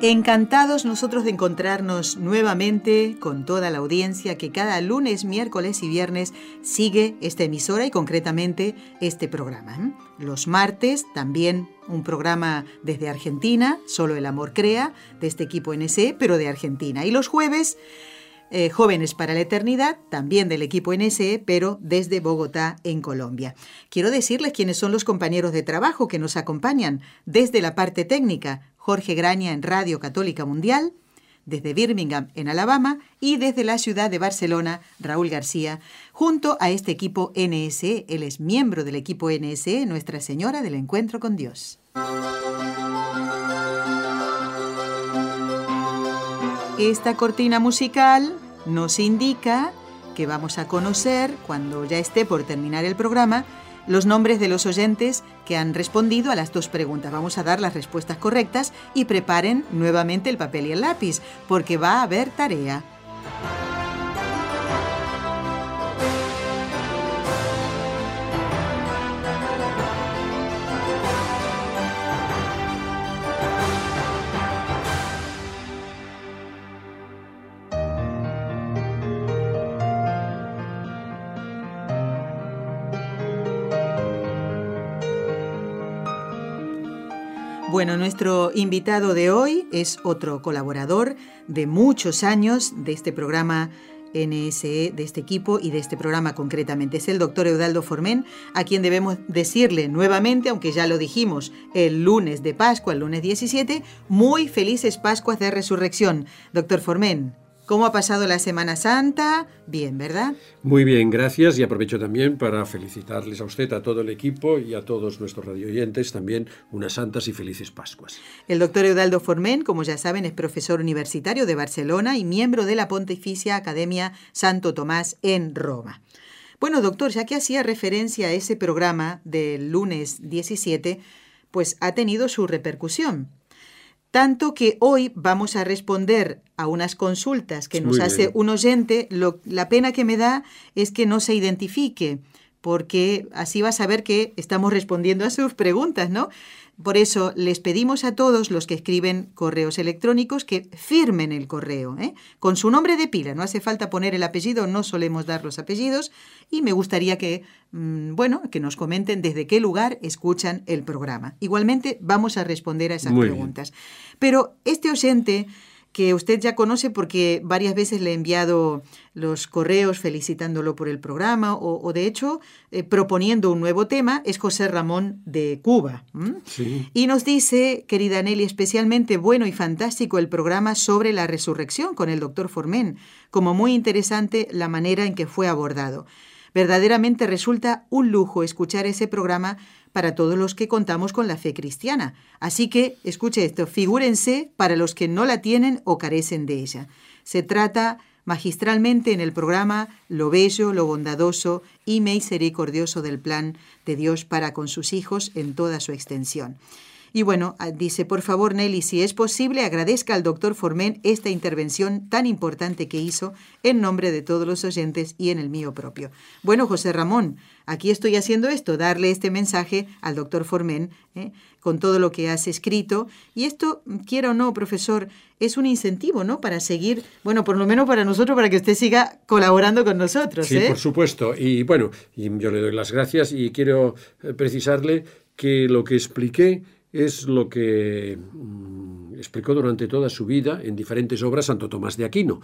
Encantados nosotros de encontrarnos nuevamente con toda la audiencia que cada lunes, miércoles y viernes sigue esta emisora y concretamente este programa. Los martes también un programa desde Argentina, Solo el Amor Crea, de este equipo NSE, pero de Argentina. Y los jueves eh, Jóvenes para la Eternidad, también del equipo NSE, pero desde Bogotá, en Colombia. Quiero decirles quiénes son los compañeros de trabajo que nos acompañan desde la parte técnica, Jorge Graña en Radio Católica Mundial, desde Birmingham, en Alabama, y desde la ciudad de Barcelona, Raúl García, junto a este equipo NSE. Él es miembro del equipo NSE, Nuestra Señora del Encuentro con Dios. Esta cortina musical nos indica que vamos a conocer, cuando ya esté por terminar el programa, los nombres de los oyentes que han respondido a las dos preguntas. Vamos a dar las respuestas correctas y preparen nuevamente el papel y el lápiz, porque va a haber tarea. Bueno, nuestro invitado de hoy es otro colaborador de muchos años de este programa NSE, de este equipo y de este programa concretamente. Es el doctor Eudaldo Formen, a quien debemos decirle nuevamente, aunque ya lo dijimos el lunes de Pascua, el lunes 17, muy felices Pascuas de Resurrección. Doctor Formen. ¿Cómo ha pasado la Semana Santa? Bien, ¿verdad? Muy bien, gracias. Y aprovecho también para felicitarles a usted, a todo el equipo y a todos nuestros radioyentes también unas santas y felices Pascuas. El doctor Eudaldo Formen, como ya saben, es profesor universitario de Barcelona y miembro de la Pontificia Academia Santo Tomás en Roma. Bueno, doctor, ya que hacía referencia a ese programa del lunes 17, pues ha tenido su repercusión. Tanto que hoy vamos a responder a unas consultas que nos hace un oyente. la pena que me da es que no se identifique, porque así va a saber que estamos respondiendo a sus preguntas, ¿no? Por eso les pedimos a todos los que escriben correos electrónicos que firmen el correo, ¿eh? con su nombre de pila. No hace falta poner el apellido, no solemos dar los apellidos. Y me gustaría que, mm, bueno, que nos comenten desde qué lugar escuchan el programa. Igualmente vamos a responder a esas preguntas. Pero este oyente que usted ya conoce porque varias veces le he enviado los correos felicitándolo por el programa o, de hecho eh, proponiendo un nuevo tema, es José Ramón de Cuba. Y nos dice, querida Nelly, especialmente bueno y fantástico el programa sobre la resurrección con el doctor Formen, como muy interesante la manera en que fue abordado. Verdaderamente resulta un lujo escuchar ese programa para todos los que contamos con la fe cristiana. Así que, escuche esto, figúrense para los que no la tienen o carecen de ella. Se trata magistralmente en el programa lo bello, lo bondadoso y misericordioso del plan de Dios para con sus hijos en toda su extensión. Y bueno, ah, dice, por favor Nelly, si es posible, agradezca al doctor Formen esta intervención tan importante que hizo en nombre de todos los oyentes y en el mío propio. Bueno, José Ramón, aquí estoy haciendo esto, darle este mensaje al doctor Formen ¿eh? con todo lo que has escrito. Y esto, quiera o no, profesor, es un incentivo, ¿no? Para seguir, bueno, por lo menos para nosotros, para que usted siga colaborando con nosotros. Sí, ¿eh? por supuesto. Y bueno, yo le doy las gracias y quiero eh, precisarle que lo que expliqué es lo que mm, explicó durante toda su vida en diferentes obras Santo Tomás de Aquino.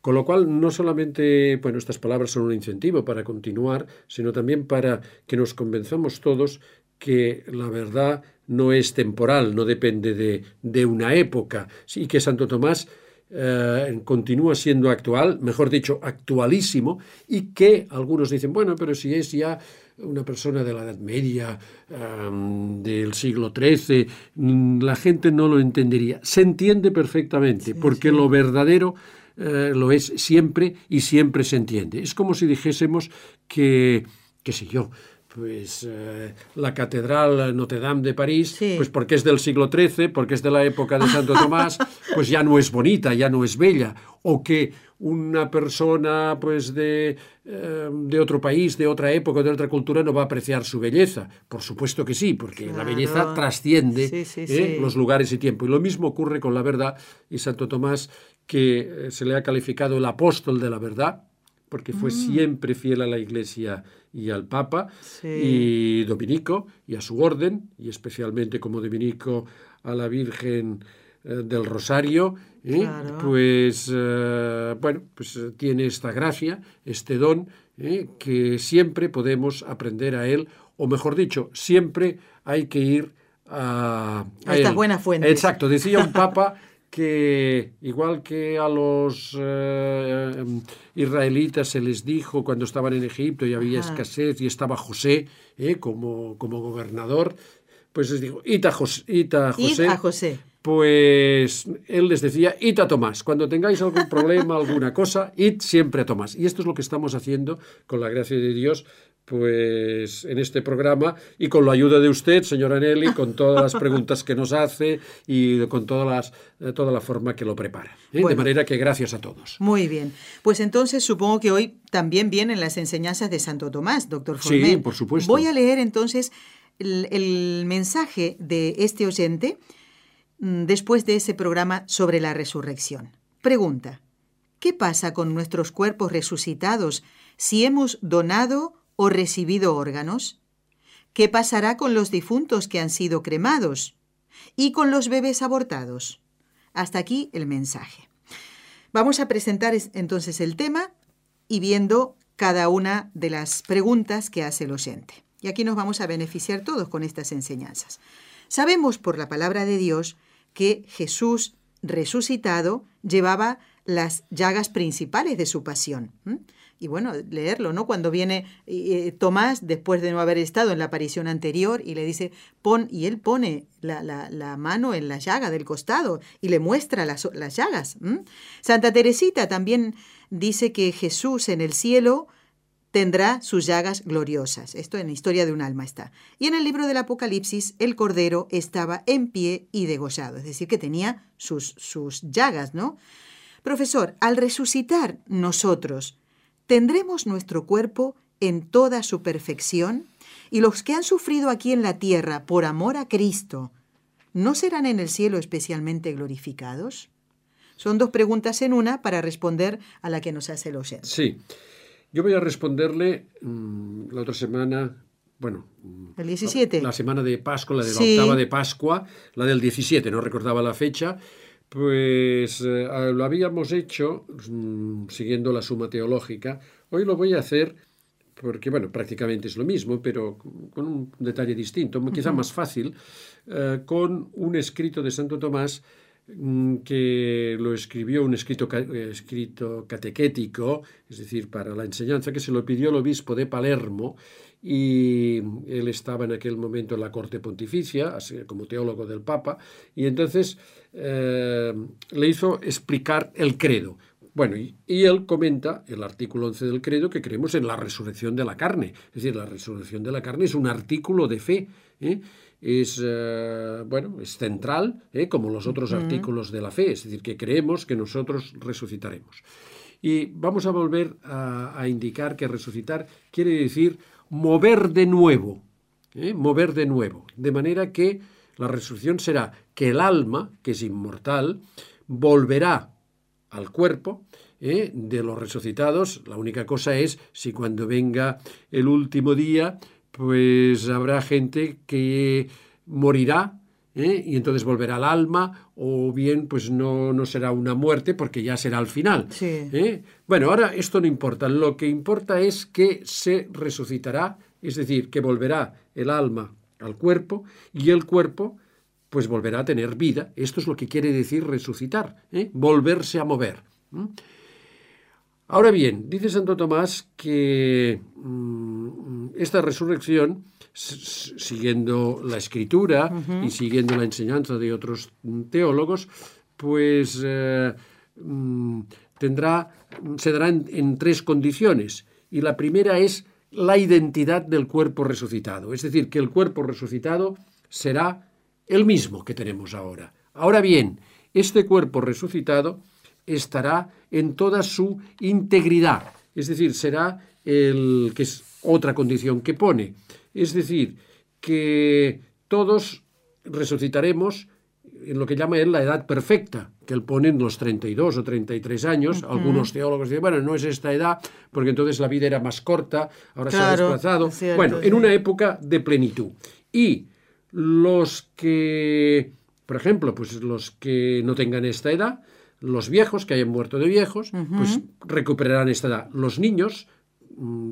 Con lo cual, no solamente bueno, estas palabras son un incentivo para continuar, sino también para que nos convenzamos todos que la verdad no es temporal, no depende de, de una época, y que Santo Tomás eh, continúa siendo actual, mejor dicho, actualísimo, y que algunos dicen, bueno, pero si es ya una persona de la Edad Media, del siglo XIII, mm, la gente no lo entendería. Se entiende perfectamente, porque lo verdadero eh, lo es siempre y siempre se entiende. Es como si dijésemos que, qué sé yo, pues eh, la catedral Notre Dame de París, pues porque es del siglo XIII, porque es de la época de Santo Tomás, pues ya no es bonita, ya no es bella, o que una persona pues de, eh, de otro país, de otra época, de otra cultura no va a apreciar su belleza. Por supuesto que sí, porque la belleza trasciende ¿eh? los lugares y tiempo. Y lo mismo ocurre con la verdad y Santo Tomás, que se le ha calificado el apóstol de la verdad, porque fue mm. siempre fiel a la Iglesia y al Papa, y Dominico, y a su orden, y especialmente como Dominico a la Virgen eh, del Rosario, ¿eh? pues eh, bueno, pues tiene esta gracia, este don, que siempre podemos aprender a él, o mejor dicho, siempre hay que ir a, a, estas buenas fuentes. Exacto, decía un papa que igual que a los eh, israelitas se les dijo cuando estaban en Egipto y había escasez y estaba José eh, como, como gobernador, pues les dijo, Ita José, Ita José, José. Pues él les decía, id a Tomás. Cuando tengáis algún problema, alguna cosa, id siempre a Tomás. Y esto es lo que estamos haciendo con la gracia de Dios pues en este programa y con la ayuda de usted, señora Nelly, con todas las preguntas que nos hace y con todas las, eh, toda la forma que lo prepara. ¿eh? de manera que gracias a todos. Muy bien. Pues entonces supongo que hoy también vienen las enseñanzas de Santo Tomás, doctor Formen. Sí, por supuesto. Voy a leer entonces el, el mensaje de este oyente después de ese programa sobre la resurrección. Pregunta, ¿qué pasa con nuestros cuerpos resucitados si hemos donado o recibido órganos? ¿Qué pasará con los difuntos que han sido cremados? ¿Y con los bebés abortados? Hasta aquí el mensaje. Vamos a presentar entonces el tema y viendo cada una de las preguntas que hace el oyente. Y aquí nos vamos a beneficiar todos con estas enseñanzas. Sabemos por la palabra de Dios que Jesús resucitado llevaba las llagas principales de su pasión y bueno, leerlo, ¿no? Cuando viene eh, Tomás, después de no haber estado en la aparición anterior, y le dice, pon, y él pone la, la, mano en la llaga del costado y le muestra las, las llagas. Santa Teresita también dice que Jesús en el cielo tendrá sus llagas gloriosas. Esto en la historia de un alma está. Y en el libro del Apocalipsis, el Cordero estaba en pie y degollado, es decir, que tenía sus, sus llagas, ¿no? Profesor, al resucitar nosotros, tendremos nuestro cuerpo en toda su perfección y los que han sufrido aquí en la tierra por amor a Cristo, ¿no serán en el cielo especialmente glorificados? Son dos preguntas en una para responder a la que nos hace el oyente. Sí, yo voy a responderle mm, la otra semana, bueno, mm, el 17. La, semana de Pascua, la de la octava de Pascua, la del 17, no recordaba la fecha, pues eh, lo habíamos hecho mm, siguiendo la suma teológica. Hoy lo voy a hacer porque, bueno, prácticamente es lo mismo, pero con un detalle distinto, quizá más fácil, eh, con un escrito de Santo Tomás que lo escribió un escrito, escrito catequético, es decir, para la enseñanza, que se lo pidió el obispo de Palermo y él estaba en aquel momento en la corte pontificia, como teólogo del Papa, y entonces eh, le hizo explicar el credo. Bueno, y, él comenta el artículo 11 del credo que creemos en la resurrección de la carne. Es decir, la resurrección de la carne es un artículo de fe. ¿eh? Es, eh, bueno, es central, como los otros artículos de la fe. Es decir, que creemos que nosotros resucitaremos. Y vamos a volver a indicar que resucitar quiere decir mover de nuevo, ¿eh? mover de nuevo, de manera que la resurrección será que el alma, que es inmortal, volverá al cuerpo ¿eh? de los resucitados. La única cosa es si cuando venga el último día, pues habrá gente que morirá ¿eh? y entonces volverá al alma, o bien pues no, no será una muerte porque ya será al final. ¿eh? Bueno, ahora esto no importa, lo que importa es que se resucitará, es decir, que volverá el alma al cuerpo y el cuerpo pues volverá a tener vida. Esto es lo que quiere decir resucitar, ¿eh? volverse a mover. Ahora bien, dice Santo Tomás que mm, esta resurrección, siguiendo la escritura y siguiendo la enseñanza de otros teólogos, pues eh, mm, tendrá, se dará en, tres condiciones. Y la primera es la identidad del cuerpo resucitado. Es decir, que el cuerpo resucitado será el mismo que tenemos ahora. Ahora bien, este cuerpo resucitado estará en toda su integridad. Es decir, será el que es otra condición que pone. Es decir, que todos resucitaremos en lo que llama él la edad perfecta, que él pone en los 32 o 33 años. Algunos teólogos dicen, bueno, no es esta edad, porque entonces la vida era más corta, ahora se ha desplazado. bueno, en una época de plenitud. Y los que, por ejemplo, pues los que no tengan esta edad, los viejos que hayan muerto de viejos, pues recuperarán esta edad. Los niños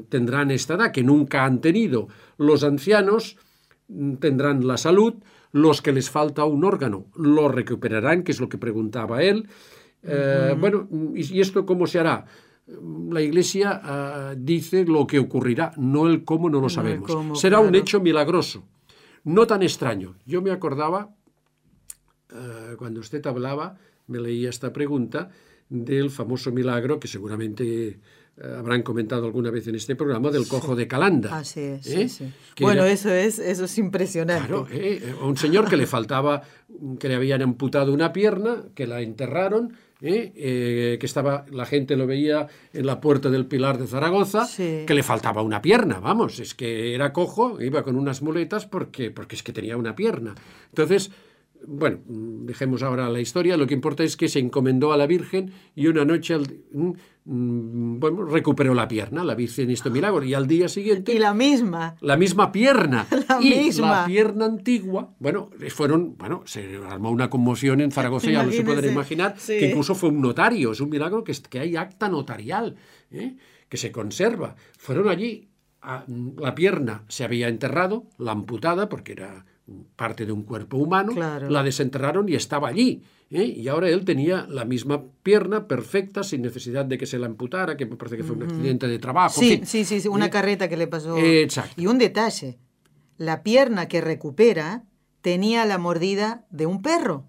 tendrán esta edad que nunca han tenido. Los ancianos mm, tendrán la salud los que les falta un órgano lo recuperarán, que es lo que preguntaba él. Eh, bueno, ¿y, esto cómo se hará? La Iglesia ah, dice lo que ocurrirá, no el cómo no lo sabemos. Será un hecho milagroso, no tan extraño. Yo me acordaba, eh, cuando usted hablaba, me leía esta pregunta del famoso milagro que seguramente habrán comentado alguna vez en este programa del cojo de Calanda. Así es, ¿eh? sí, Bueno, eso, es, eso es impresionante. Claro, ¿eh? un señor que le faltaba, que le habían amputado una pierna, que la enterraron, que estaba, la gente lo veía en la puerta del Pilar de Zaragoza, que le faltaba una pierna, vamos, es que era cojo, iba con unas muletas porque, porque es que tenía una pierna. Entonces, bueno, dejemos ahora la historia, lo que importa es que se encomendó a la Virgen y una noche mm, mm, bueno, recuperó la pierna, la Virgen hizo milagro, y al día siguiente... Y la misma. La misma pierna. La y misma. la pierna antigua, bueno, fueron, bueno, se armó una conmoción en Zaragoza, ya lo se pueden imaginar, que incluso fue un notario, es un milagro que, que hay acta notarial, ¿eh? que se conserva. Fueron allí, la pierna se había enterrado, la amputada, porque era parte de un cuerpo humano, la desenterraron y estaba allí. ¿eh? Y ahora él tenía la misma pierna perfecta, sin necesidad de que se la amputara, que me parece que fue un accidente de trabajo. Sí, sí, sí, una ¿Eh? carreta que le pasó. Exacto. Y un detalle, la pierna que recupera tenía la mordida de un perro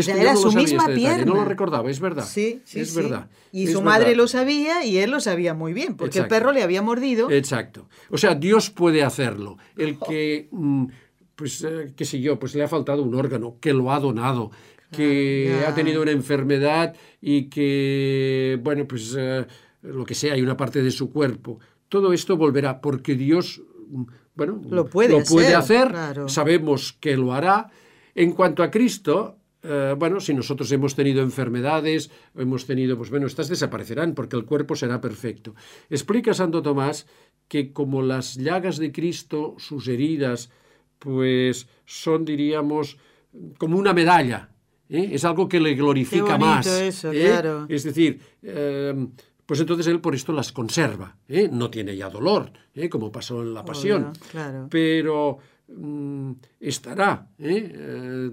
era su misma pierna. No lo recordaba, es verdad. Sí, sí, es verdad. Y su madre lo sabía y él lo sabía muy bien, porque el perro le había mordido. Exacto. O sea, Dios puede hacerlo. El que, mm, pues, eh, qué sé yo, pues le ha faltado un órgano, que lo ha donado, que ha tenido una enfermedad y que, bueno, pues eh, lo que sea, hay una parte de su cuerpo. Todo esto volverá porque Dios, mm, bueno, lo puede, hacer. Sabemos que lo hará. En cuanto a Cristo, eh, bueno, si nosotros hemos tenido enfermedades, hemos tenido, pues bueno, estas desaparecerán porque el cuerpo será perfecto. Explica Santo Tomás que como las llagas de Cristo, sus heridas, pues son, diríamos, como una medalla. ¿eh? Es algo que le glorifica más. Eso, ¿eh? claro. Es decir, em, pues entonces él por esto las conserva. No tiene ya dolor, como pasó en la pasión. claro. Pero mm, estará,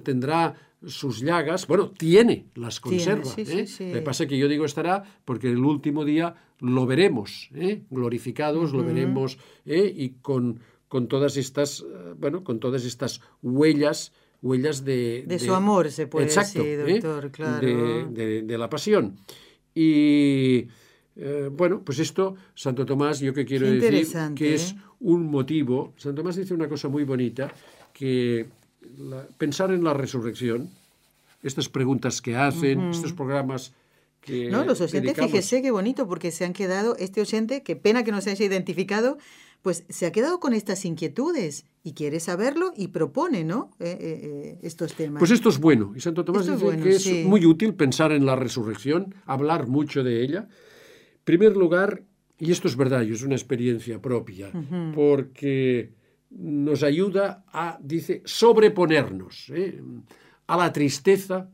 tendrá sus llagas, bueno, tiene, las conserva. ¿eh? Me pasa que yo digo estará porque el último día lo veremos, ¿eh? glorificados, lo veremos ¿eh? y con, con todas estas, bueno, con todas estas huellas, huellas de... De, su amor, se puede decir, doctor, claro. De, la pasión. Y... bueno, pues esto, Santo Tomás, yo que quiero decir que es un motivo. Santo Tomás dice una cosa muy bonita, que pensar en la resurrección, estas preguntas que hacen, estos programas que... No, los oyentes, fíjese qué bonito, porque se han quedado, este oyente, qué pena que no se haya identificado, pues se ha quedado con estas inquietudes y quiere saberlo y propone, ¿no? Eh, eh, eh, estos temas. Pues esto es bueno. Y Santo Tomás dice que es muy útil pensar en la resurrección, hablar mucho de ella. En primer lugar, y esto es verdad, y es una experiencia propia, porque nos ayuda a, dice, sobreponernos ¿eh? a la tristeza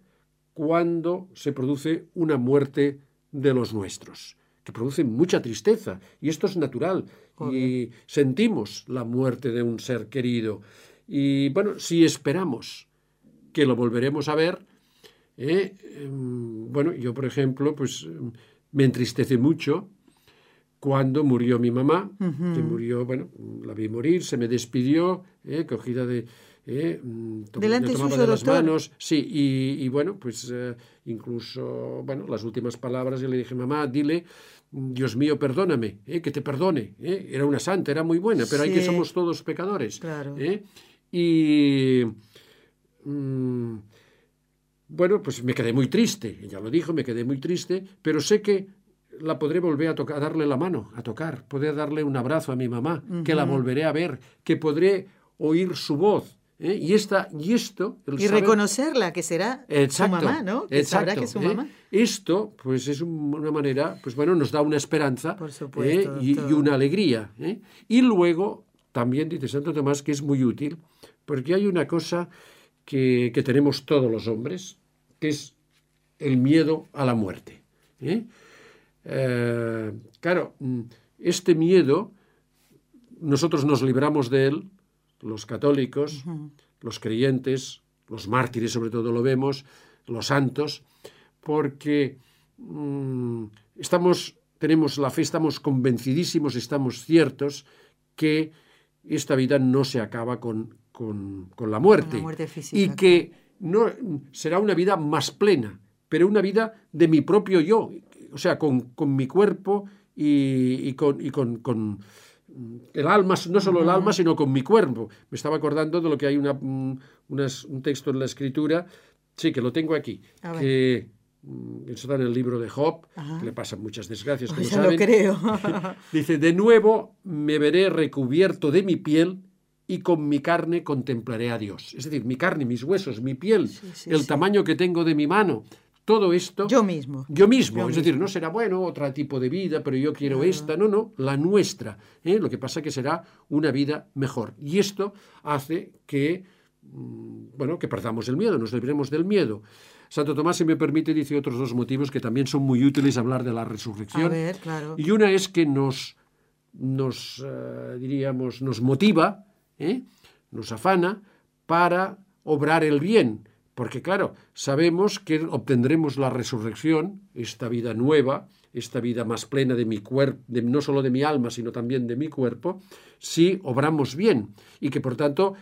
cuando se produce una muerte de los nuestros, que produce mucha tristeza, y esto es natural, y sentimos la muerte de un ser querido. Y bueno, si esperamos que lo volveremos a ver, ¿eh? em, bueno, yo por ejemplo, pues me entristece mucho cuando murió mi mamá, que murió, bueno, la vi morir, se me despidió, eh, cogida de... Eh, mm, Delante tomaba de las manos, sí, y, bueno, pues eh, incluso, bueno, las últimas palabras, yo le dije, mamá, dile, Dios mío, perdóname, eh, que te perdone. Era una santa, era muy buena, pero hay que somos todos pecadores. Claro. Y... Mm, bueno, pues me quedé muy triste, ella lo dijo, me quedé muy triste, pero sé que la podré volver a, tocar, a darle la mano, a tocar, podré darle un abrazo a mi mamá, que la volveré a ver, que podré oír su voz. ¿eh? Y, esta, y esto... y reconocerla, que será su mamá, ¿no? Que sabrá que es su ¿eh? Esto, pues es una manera, pues bueno, nos da una esperanza ¿eh? y, una alegría. Y luego, también dice Santo Tomás que es muy útil, porque hay una cosa que, que tenemos todos los hombres, que es el miedo a la muerte. Eh, claro, mm, este miedo, nosotros nos libramos de él, los católicos, los creyentes, los mártires sobre todo lo vemos, los santos, porque mm, estamos, tenemos la fe, estamos convencidísimos, estamos ciertos que esta vida no se acaba con, con, la muerte, y que no, será una vida más plena, pero una vida de mi propio yo, o sea, con, mi cuerpo y, con, el alma, no solo el alma, sino con mi cuerpo. Me estaba acordando de lo que hay una, un, texto en la escritura, sí, que lo tengo aquí, que mm, está en el libro de Job, que le pasan muchas desgracias, como saben. Lo creo. Dice, de nuevo me veré recubierto de mi piel y con mi carne contemplaré a Dios. Es decir, mi carne, mis huesos, mi piel, el tamaño que tengo de mi mano, todo esto... Yo mismo. Yo mismo. es decir, no será bueno otro tipo de vida, pero yo quiero esta. No, no, la nuestra. ¿eh? Lo que pasa que será una vida mejor. Y esto hace que, mm, bueno, que perdamos el miedo, nos libremos del miedo. Santo Tomás, si me permite, dice otros dos motivos que también son muy útiles hablar de la resurrección. A ver, claro. Y una es que nos, nos eh, diríamos, nos motiva, ¿eh? nos afana para obrar el bien porque claro, sabemos que obtendremos la resurrección, esta vida nueva, esta vida más plena de mi cuerpo, no solo de mi alma, sino también de mi cuerpo, si obramos bien y que por tanto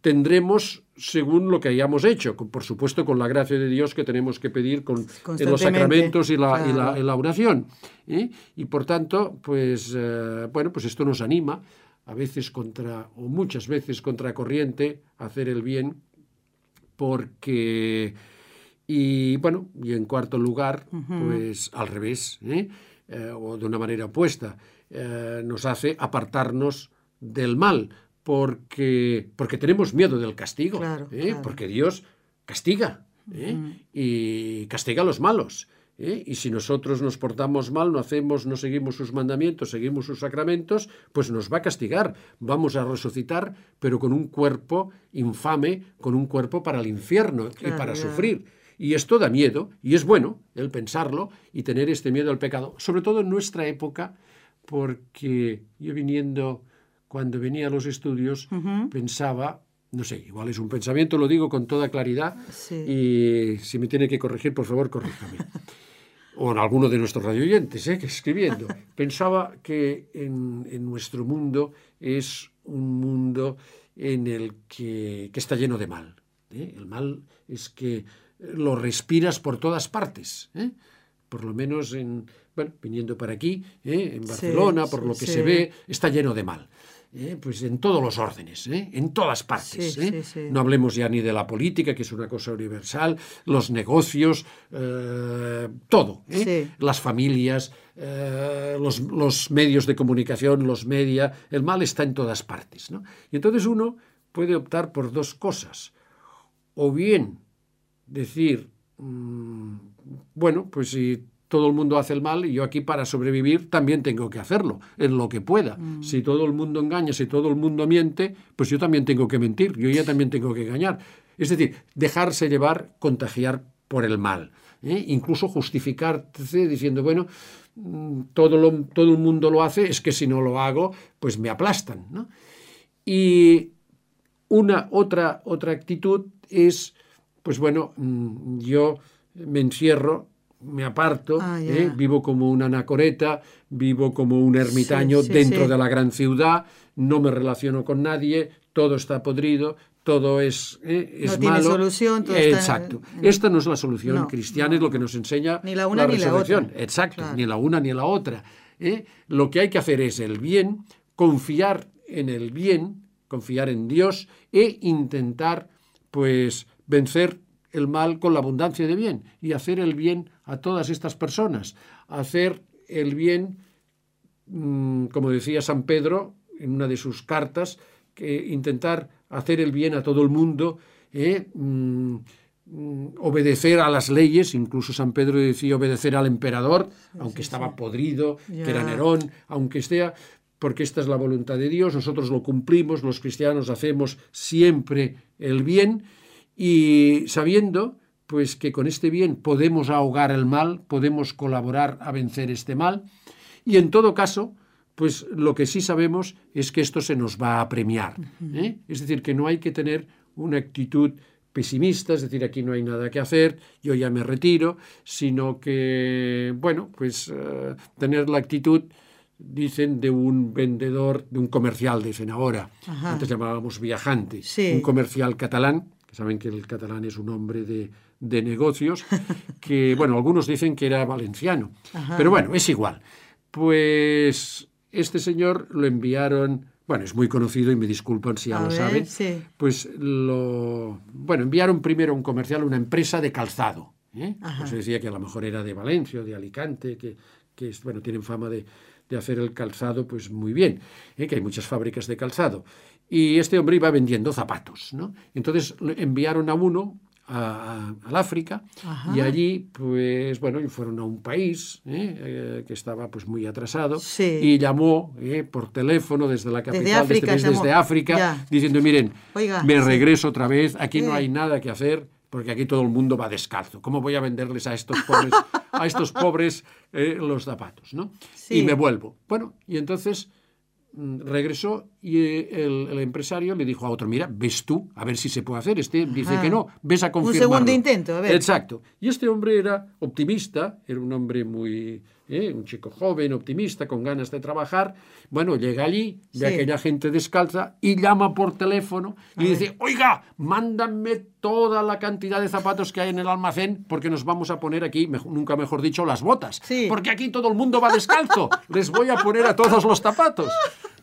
tendremos según lo que hayamos hecho, por supuesto con la gracia de Dios que tenemos que pedir con, en los sacramentos y la, y la, oración. ¿eh? Y por tanto, pues eh, bueno, pues esto nos anima a veces contra, o muchas veces contra corriente, a hacer el bien porque... Y bueno, y en cuarto lugar, pues al revés, ¿eh? Eh, o de una manera opuesta, eh, nos hace apartarnos del mal, porque, porque tenemos miedo del castigo, porque Dios castiga y castiga a los malos. ¿Eh? Y si nosotros nos portamos mal, no hacemos, no seguimos sus mandamientos, seguimos sus sacramentos, pues nos va a castigar. Vamos a resucitar, pero con un cuerpo infame, con un cuerpo para el infierno y para sufrir. Y esto da miedo, y es bueno el pensarlo y tener este miedo al pecado, sobre todo en nuestra época, porque yo viniendo, cuando venía a los estudios, pensaba no sé, igual es un pensamiento, lo digo con toda claridad y si me tiene que corregir, por favor, corríjame. o en alguno de nuestros radioyentes, ¿eh? que escribiendo. Pensaba que en, nuestro mundo es un mundo en el que, está lleno de mal. ¿eh? El mal es que lo respiras por todas partes. ¿eh? Por lo menos en, bueno, viniendo para aquí, ¿eh? en Barcelona, por lo que se ve, está lleno de mal. ¿eh? pues en todos los órdenes, ¿eh? en todas partes. no hablemos ya ni de la política, que es una cosa universal, los negocios, todo, las familias, los, medios de comunicación, los media, el mal está en todas partes. Y entonces uno puede optar por dos cosas. O bien decir, mm, bueno, pues si todo el mundo hace el mal y yo aquí para sobrevivir también tengo que hacerlo, en lo que pueda. Mm. Si todo el mundo engaña, si todo el mundo miente, pues yo también tengo que mentir, yo ya también tengo que engañar. Es decir, dejarse llevar, contagiar por el mal. ¿eh? Incluso justificarse diciendo, bueno, mm, todo, lo, todo el mundo lo hace, es que si no lo hago, pues me aplastan. Y una otra, otra actitud es, pues bueno, mm, yo me encierro me aparto, Ah. ¿eh? vivo como un anacoreta, vivo como un ermitaño Sí, sí, dentro sí. de la gran ciudad, no me relaciono con nadie, todo está podrido, todo es, ¿eh? es No tiene malo. solución, todo está- Exacto. Esta no es la solución No, cristiana, no, es lo que nos enseña Ni la una ni la otra. Exacto, Claro. ni la una ni la otra. ¿eh? Lo que hay que hacer es el bien, confiar en el bien, confiar en Dios e intentar pues vencer el mal con la abundancia de bien y hacer el bien a todas estas personas, hacer el bien mm, como decía San Pedro en una de sus cartas, que intentar hacer el bien a todo el mundo, ¿eh? Mm, mm, obedecer a las leyes, incluso San Pedro decía obedecer al emperador, aunque estaba podrido, que era. Nerón, aunque esté, porque esta es la voluntad de Dios, nosotros lo cumplimos, los cristianos hacemos siempre el bien y sabiendo pues que con este bien podemos ahogar el mal, podemos colaborar a vencer este mal y en todo caso, pues lo que sí sabemos es que esto se nos va a premiar. ¿eh? Es decir, que no hay que tener una actitud pesimista, es decir, aquí no hay nada que hacer, yo ya me retiro, sino que, bueno, pues eh, tener la actitud, dicen, de un vendedor, de un comercial, dicen ahora. Ajá. Antes llamábamos viajante. Sí. Un comercial catalán, que saben que el catalán es un hombre de, de negocios, que, bueno, algunos dicen que era valenciano, Ajá. pero bueno, es igual. Pues este señor lo enviaron, bueno, es muy conocido y me disculpan si ya A lo ver, saben, sí. pues lo, bueno, enviaron primero a un comercial, una empresa de calzado. ¿eh? Pues se decía que a lo mejor era de Valencia o de Alicante, que, que bueno, tienen fama de, de hacer el calzado pues muy bien, ¿eh? que hay muchas fábricas de calzado. Y este hombre iba vendiendo zapatos, ¿no? Entonces enviaron a uno a- a- al África Ajá. y allí pues bueno fueron a un país ¿eh? Eh, que estaba pues muy atrasado Sí. y llamó ¿eh? por teléfono desde la capital de este África país, desde África Ya. diciendo miren Oiga, me sí. regreso otra vez aquí no hay nada que hacer porque aquí todo el mundo va descalzo cómo voy a venderles a estos pobres a estos pobres los zapatos no Sí. y me vuelvo bueno y entonces regresó y eh, el, el empresario le dijo a otro, mira, ves tú, a ver si se puede hacer. Este dice que no, ves a confirmarlo. segundo intento, a ver. Exacto. Y este hombre era optimista, era un hombre muy, eh, un chico joven, optimista, con ganas de trabajar. Bueno, llega allí, ve Sí. aquella gente descalza y llama por teléfono y dice, oiga, mándame toda la cantidad de zapatos que hay en el almacén porque nos vamos a poner aquí, nunca mejor dicho, las botas. Sí. Porque aquí todo el mundo va descalzo. Les voy a poner a todos los zapatos.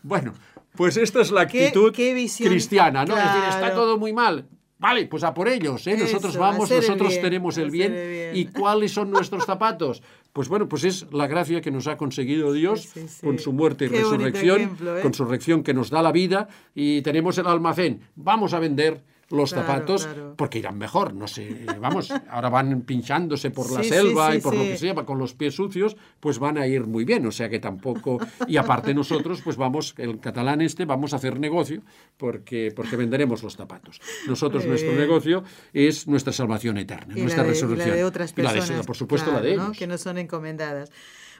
Bueno, pues esta es la actitud qué cristiana, ¿no? Es decir, está todo muy mal. Vale, pues a por ellos, ¿eh? Nosotros Eso, vamos, el nosotros bien, tenemos el bien. el bien. ¿Y cuáles son nuestros zapatos? Pues bueno, pues es la gracia que nos ha conseguido Dios Sí, sí. con su muerte y Qué resurrección, ejemplo, ¿eh? con su resurrección que nos da la vida y tenemos el almacén. Vamos a vender los Claro, zapatos claro. porque irán mejor, no sé, vamos, ahora van pinchándose por la Sí, selva sí, y por lo que sea, con los pies sucios, pues van a ir muy bien, o sea que tampoco, y aparte nosotros, pues vamos, el catalán este, vamos a hacer negocio porque, porque venderemos los zapatos. Nosotros, nuestro negocio es nuestra salvación eterna, nuestra y resurrección. la de otras Y la de- personas. por supuesto, claro, la de ¿no? ellos. Que no son encomendadas.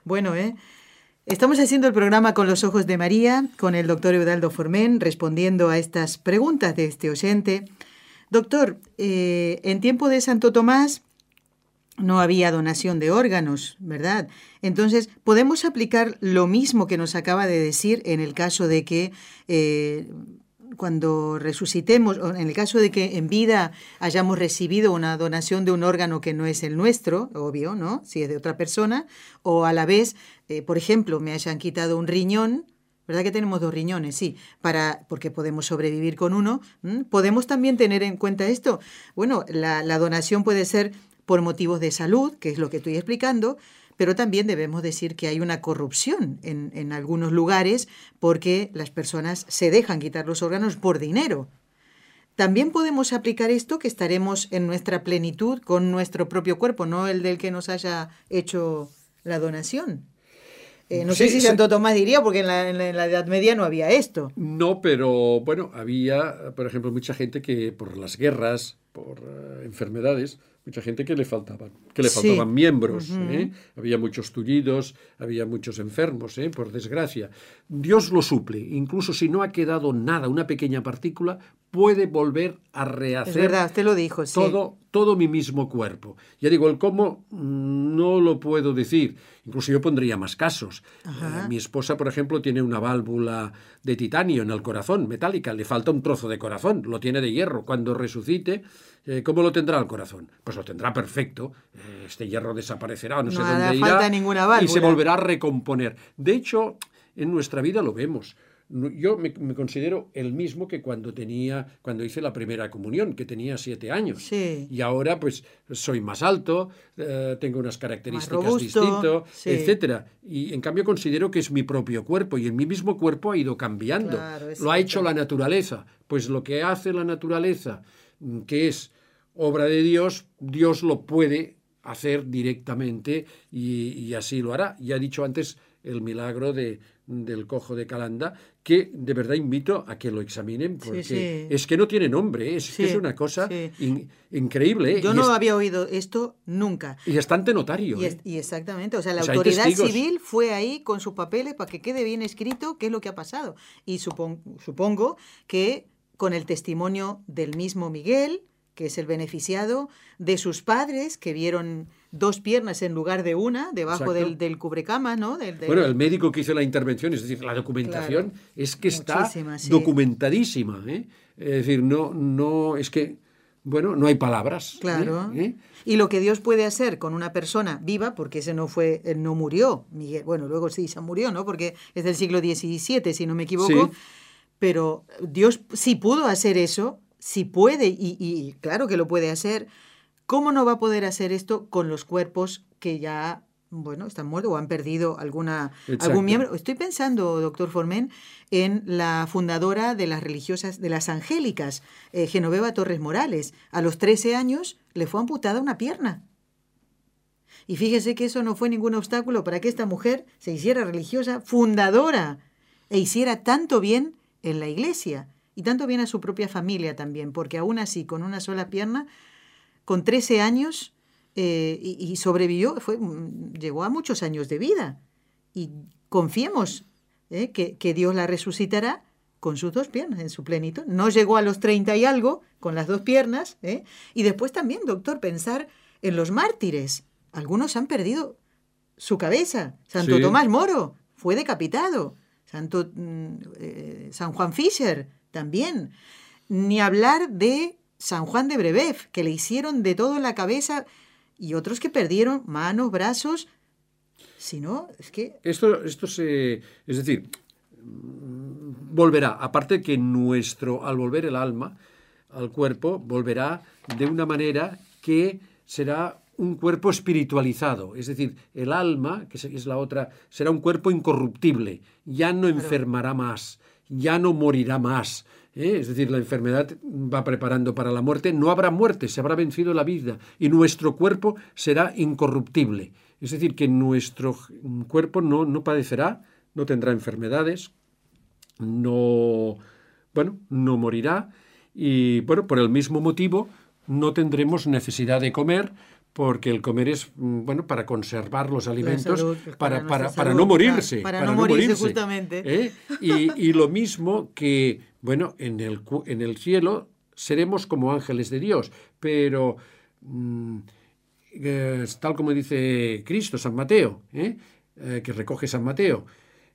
Bueno, ¿eh? Estamos haciendo el programa con los ojos de María, con el doctor Eudaldo Formen, respondiendo a estas preguntas de este oyente. Doctor, eh, en tiempo de Santo Tomás no había donación de órganos, ¿verdad? Entonces, podemos aplicar lo mismo que nos acaba de decir en el caso de que eh, cuando resucitemos, o en el caso de que en vida hayamos recibido una donación de un órgano que no es el nuestro, obvio, ¿no? Si es de otra persona, o a la vez, eh, por ejemplo, me hayan quitado un riñón, ¿verdad que tenemos dos riñones? Sí, para, porque podemos sobrevivir con uno. ¿Podemos también tener en cuenta esto? Bueno, la, la donación puede ser por motivos de salud, que es lo que estoy explicando, pero también debemos decir que hay una corrupción en, en algunos lugares porque las personas se dejan quitar los órganos por dinero. También podemos aplicar esto que estaremos en nuestra plenitud con nuestro propio cuerpo, no el del que nos haya hecho la donación. Eh, no sé si. Santo Tomás diría, porque en la, en la- en la Edad Media no había esto. No, pero bueno, había, por ejemplo, mucha gente que por las guerras, por eh, enfermedades, mucha gente que le faltaban, que le Sí. faltaban miembros. ¿eh? Había muchos tullidos, había muchos enfermos, ¿eh? por desgracia. Dios lo suple, incluso si no ha quedado nada, una pequeña partícula, puede volver a rehacer. Es verdad, usted lo dijo, sí. Todo, todo mi mismo cuerpo. Ya digo, el cómo mm, no lo puedo decir. Incluso yo pondría más casos. Eh, mi esposa, por ejemplo, tiene una válvula de titanio en el corazón, metálica. Le falta un trozo de corazón. Lo tiene de hierro. Cuando resucite, eh, ¿cómo lo tendrá el corazón? Pues lo tendrá perfecto. Eh, este hierro desaparecerá, no, sé dónde irá. Falta ninguna válvula. Y se volverá a recomponer. De hecho, en nuestra vida lo vemos yo me, considero el mismo que cuando tenía, cuando hice la primera comunión, que tenía siete años. Y ahora, pues, soy más alto, eh, tengo unas características distintas, etcétera. Y en cambio considero que es mi propio cuerpo y en mi mismo cuerpo ha ido cambiando. lo ha hecho la naturaleza. Pues lo que hace la naturaleza, mm, que es obra de Dios, Dios lo puede hacer directamente y, y así lo hará. Ya he dicho antes el milagro de, del cojo de Calanda, que de verdad invito a que lo examinen porque es que no tiene nombre, es, es una cosa increíble. ¿eh? Yo no había oído esto nunca. Y está ante notario. Y, ¿eh? exactamente, o sea, la autoridad civil fue ahí con sus papeles para que quede bien escrito qué es lo que ha pasado. Y supongo que con el testimonio del mismo Miguel, que es el beneficiado, de sus padres que vieron dos piernas en lugar de una, debajo del, del, cubrecama, ¿no? Bueno, el médico que hizo la intervención, es decir, la documentación es que está documentadísima. ¿eh? Es decir, no, no, es que, bueno, no hay palabras. ¿eh? Claro. ¿Eh? Y lo que Dios puede hacer con una persona viva, porque ese no fue, no murió, Miguel, bueno, luego sí se murió, ¿no? Porque es del siglo XVII, si no me equivoco. Pero Dios sí pudo hacer eso, sí puede, y, y claro que lo puede hacer ¿Cómo no va a poder hacer esto con los cuerpos que ya, bueno, están muertos o han perdido alguna, algún miembro? Estoy pensando, doctor Formen, en la fundadora de las religiosas, de las angélicas, eh, Genoveva Torres Morales. A los 13 años le fue amputada una pierna. Y fíjese que eso no fue ningún obstáculo para que esta mujer se hiciera religiosa, fundadora, e hiciera tanto bien en la iglesia y tanto bien a su propia familia también, porque aún así, con una sola pierna, con 13 años eh, y, sobrevivió, fue, mm, llegó a muchos años de vida. Y confiemos eh, que, Dios la resucitará con sus dos piernas en su plenitud. No llegó a los 30 y algo con las dos piernas. Eh. Y después también, doctor, pensar en los mártires. Algunos han perdido su cabeza. Santo Tomás Moro fue decapitado. Santo, mm, San Juan Fischer también. Ni hablar de San Juan de Brebev, que le hicieron de todo en la cabeza, y otros que perdieron manos, brazos. Si no, es que... Esto, esto se... Es decir, volverá, aparte que nuestro, al volver el alma al cuerpo, volverá de una manera que será un cuerpo espiritualizado, es decir, el alma, que es la otra, será un cuerpo incorruptible, ya no enfermará más, ya no morirá más, ¿eh? es decir, la enfermedad va preparando para la muerte, no habrá muerte, se habrá vencido la vida y nuestro cuerpo será incorruptible. Es decir, que nuestro cuerpo no, no padecerá, no tendrá enfermedades, no, bueno, no morirá y, bueno, por el mismo motivo no tendremos necesidad de comer, porque el comer es mm, bueno para conservar los alimentos, para, para, para, no morirse. Para, no, morirse, justamente. ¿eh? Y, y, lo mismo que, bueno, en el, en el cielo seremos como ángeles de Dios, pero mm, eh, tal como dice Cristo, San Mateo, ¿eh? que recoge San Mateo,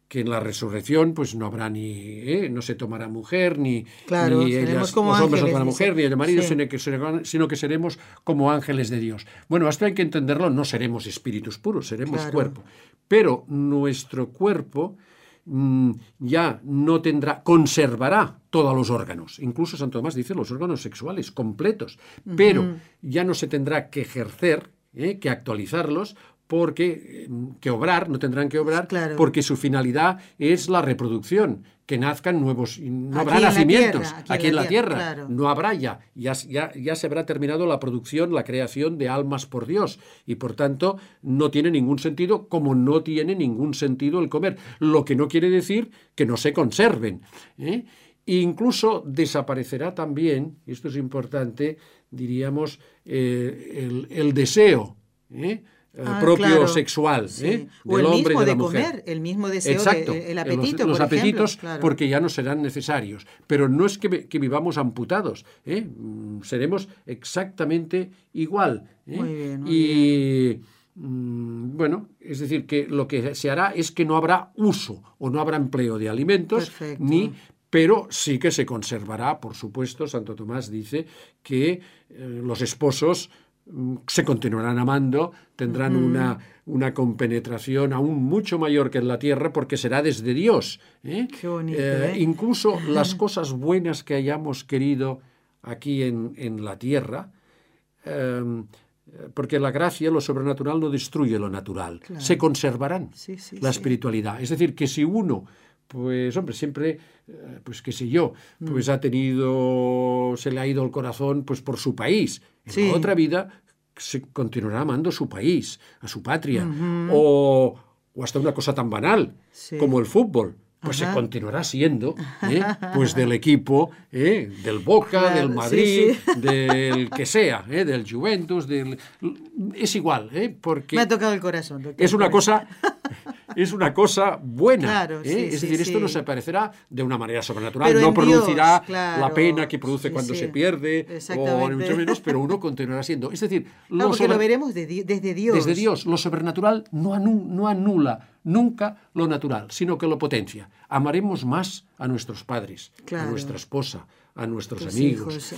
que en la resurrección pues no habrá ni ¿eh? no se tomará mujer ni, claro, ni ellas, como los hombres mujer ni el marido sino, que, sino que seremos como ángeles de Dios. Bueno esto hay que entenderlo no seremos espíritus puros seremos cuerpo. Pero nuestro cuerpo mm, ya no tendrá conservará todos los órganos. Incluso Santo Tomás dice los órganos sexuales completos. Pero ya no se tendrá que ejercer ¿eh? que actualizarlos porque que obrar, no tendrán que obrar, porque su finalidad es la reproducción, que nazcan nuevos, no habrá nacimientos aquí, en la tierra, no habrá ya, ya, ya, se habrá terminado la producción, la creación de almas por Dios, y por tanto no tiene ningún sentido, como no tiene ningún sentido el comer, lo que no quiere decir que no se conserven. ¿eh? Incluso desaparecerá también, y esto es importante, diríamos, eh, el, el, deseo. ¿eh? Eh, ah, propio sexual ¿eh? del hombre y de, la mujer. Comer, el mismo deseo Exacto, el apetito, los, apetitos porque ya no serán necesarios. Pero no es que, vivamos amputados, ¿eh? Mm, seremos exactamente igual. y mm, bueno, es decir, que lo que se hará es que no habrá uso o no habrá empleo de alimentos, ni pero sí que se conservará, por supuesto, Santo Tomás dice que los esposos se continuarán amando, tendrán una, una, compenetración aún mucho mayor que en la tierra porque será desde Dios. ¿eh? Qué bonito, eh, ¿eh? Incluso las cosas buenas que hayamos querido aquí en, en la tierra, em, porque la gracia, lo sobrenatural, no destruye lo natural, se conservarán la espiritualidad. Es decir, que si uno pues hombre, siempre, pues qué sé yo, pues mm. ha tenido, se le ha ido el corazón pues por su país, en otra vida se continuará amando su país, a su patria, o, o, hasta una cosa tan banal como el fútbol. Pues se continuará siendo ¿eh? pues del equipo, ¿eh? del Boca, del Madrid, del que sea, ¿eh? del Juventus, del... es igual, porque... Me ha tocado el corazón. Es una cosa es una cosa buena. ¿eh? es decir, esto no se aparecerá de una manera sobrenatural, no producirá la pena que produce cuando se pierde, o ni mucho menos, pero uno continuará siendo. Es decir, lo, lo veremos desde Dios. Desde Dios. Lo sobrenatural no, no anula nunca lo natural, sino que lo potencia. Amaremos más a nuestros padres, a nuestra esposa, a nuestros amigos.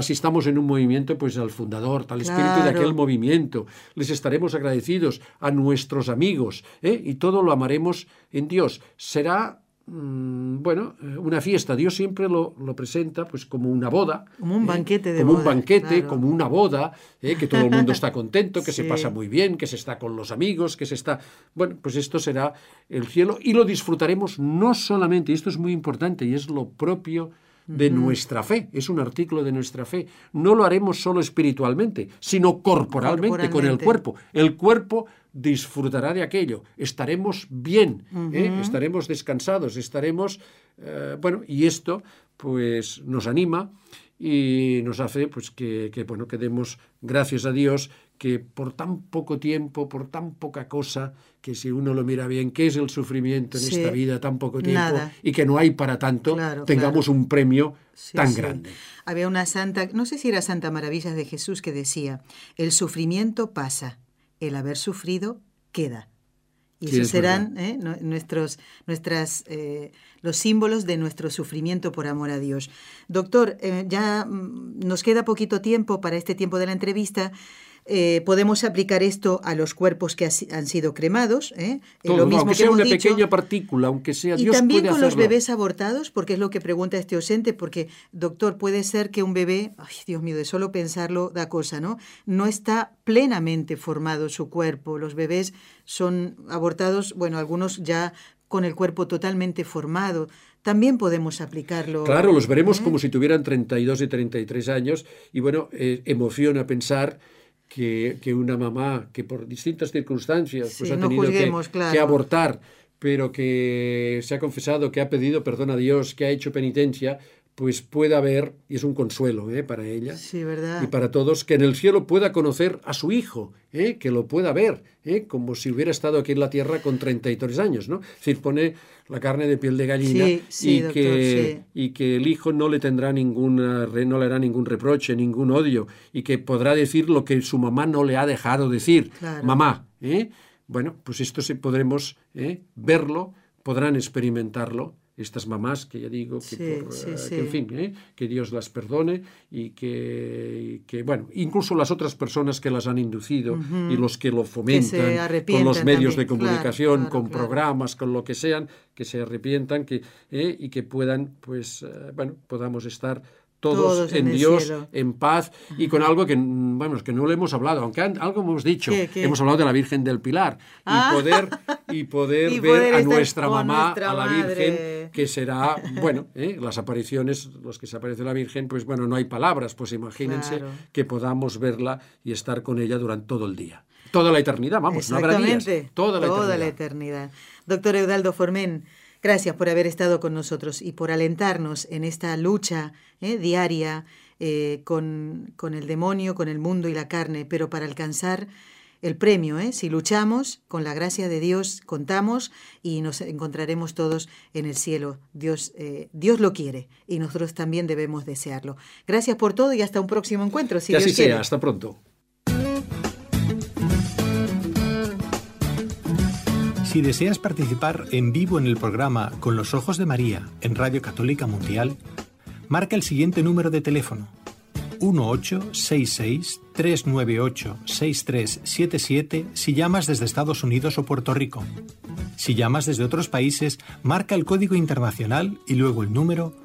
si estamos en un movimiento, pues al fundador, al espíritu de aquel movimiento. Les estaremos agradecidos a nuestros amigos ¿eh? y todo lo amaremos en Dios. Será mm, bueno, eh, una fiesta. Dios siempre lo, lo, presenta pues como una boda. Como un ¿eh? banquete de Como un banquete, como una boda, que todo el mundo está contento, que se pasa muy bien, que se está con los amigos, que se está... Bueno, pues esto será el cielo y lo disfrutaremos no solamente, y esto es muy importante, y es lo propio de nuestra fe, es un artículo de nuestra fe. No lo haremos solo espiritualmente, sino corporalmente, con el cuerpo. El cuerpo disfrutará de aquello, estaremos bien, ¿eh? estaremos descansados, estaremos, eh, bueno, y esto pues nos anima y nos hace pues que, bueno que demos gracias a Dios que por tan poco tiempo, por tan poca cosa, que si uno lo mira bien, ¿qué es el sufrimiento en esta vida, tan poco tiempo, y que no hay para tanto, tengamos un premio tan grande. Había una santa, no sé si era Santa Maravillas de Jesús, que decía, el sufrimiento pasa, el haber sufrido queda. Y esos serán ¿eh? nuestros, nuestras, eh, los símbolos de nuestro sufrimiento por amor a Dios. Doctor, eh, ya mm, nos queda poquito tiempo para este tiempo de la entrevista. Eh, podemos aplicar esto a los cuerpos que han sido cremados. ¿eh? eh lo mismo aunque sea una pequeña partícula, aunque sea Y también con los bebés abortados, porque es lo que pregunta este oyente, porque, doctor, puede ser que un bebé, ay Dios mío, de solo pensarlo da cosa, ¿no? No está plenamente formado su cuerpo. Los bebés son abortados, bueno, algunos ya con el cuerpo totalmente formado. También podemos aplicarlo. Claro, los veremos ¿eh? como si tuvieran 32 y 33 años y bueno, emociona pensar que, una mamá que por distintas circunstancias pues ha tenido que, abortar, pero que se ha confesado, que ha pedido perdón a Dios, que ha hecho penitencia, pues pueda ver, y es un consuelo ¿eh? para ella y para todos, que en el cielo pueda conocer a su hijo, ¿eh? que lo pueda ver, ¿eh? como si hubiera estado aquí en la tierra con 33 años. ¿no? Es decir, pone la carne de piel de gallina y, que, y que el hijo no le tendrá ninguna, no le hará ningún reproche, ningún odio, y que podrá decir lo que su mamá no le ha dejado decir. Mamá, bueno, pues esto sí podremos verlo, podrán experimentarlo estas mamás que ya digo que, eh, en fin ¿eh? que Dios las perdone y que, que, bueno incluso las otras personas que las han inducido y los que lo fomentan con los medios de comunicación con programas con lo que sean que se arrepientan que ¿eh? y que puedan pues bueno podamos estar todos, en, Dios, en paz y con algo que, bueno, que no le hemos hablado, aunque algo hemos dicho, hemos hablado de la Virgen del Pilar y ah. poder, y poder ver a nuestra mamá, a la Virgen, que será, bueno, ¿eh? las apariciones, los que se aparece la Virgen, pues bueno, no hay palabras, pues imagínense que podamos verla y estar con ella durante todo el día. Toda la eternidad, vamos, no habrá días, toda la toda la eternidad. Doctor Eudaldo Formen, Gracias por haber estado con nosotros y por alentarnos en esta lucha eh, diaria eh, con, con, el demonio, con el mundo y la carne, pero para alcanzar el premio. ¿eh? Si luchamos, con la gracia de Dios contamos y nos encontraremos todos en el cielo. Dios, eh, Dios lo quiere y nosotros también debemos desearlo. Gracias por todo y hasta un próximo encuentro. Si que así sea, hasta pronto. Si deseas participar en vivo en el programa Con los Ojos de María en Radio Católica Mundial, marca el siguiente número de teléfono 1866-398-6377 si llamas desde Estados Unidos o Puerto Rico. Si llamas desde otros países, marca el código internacional y luego el número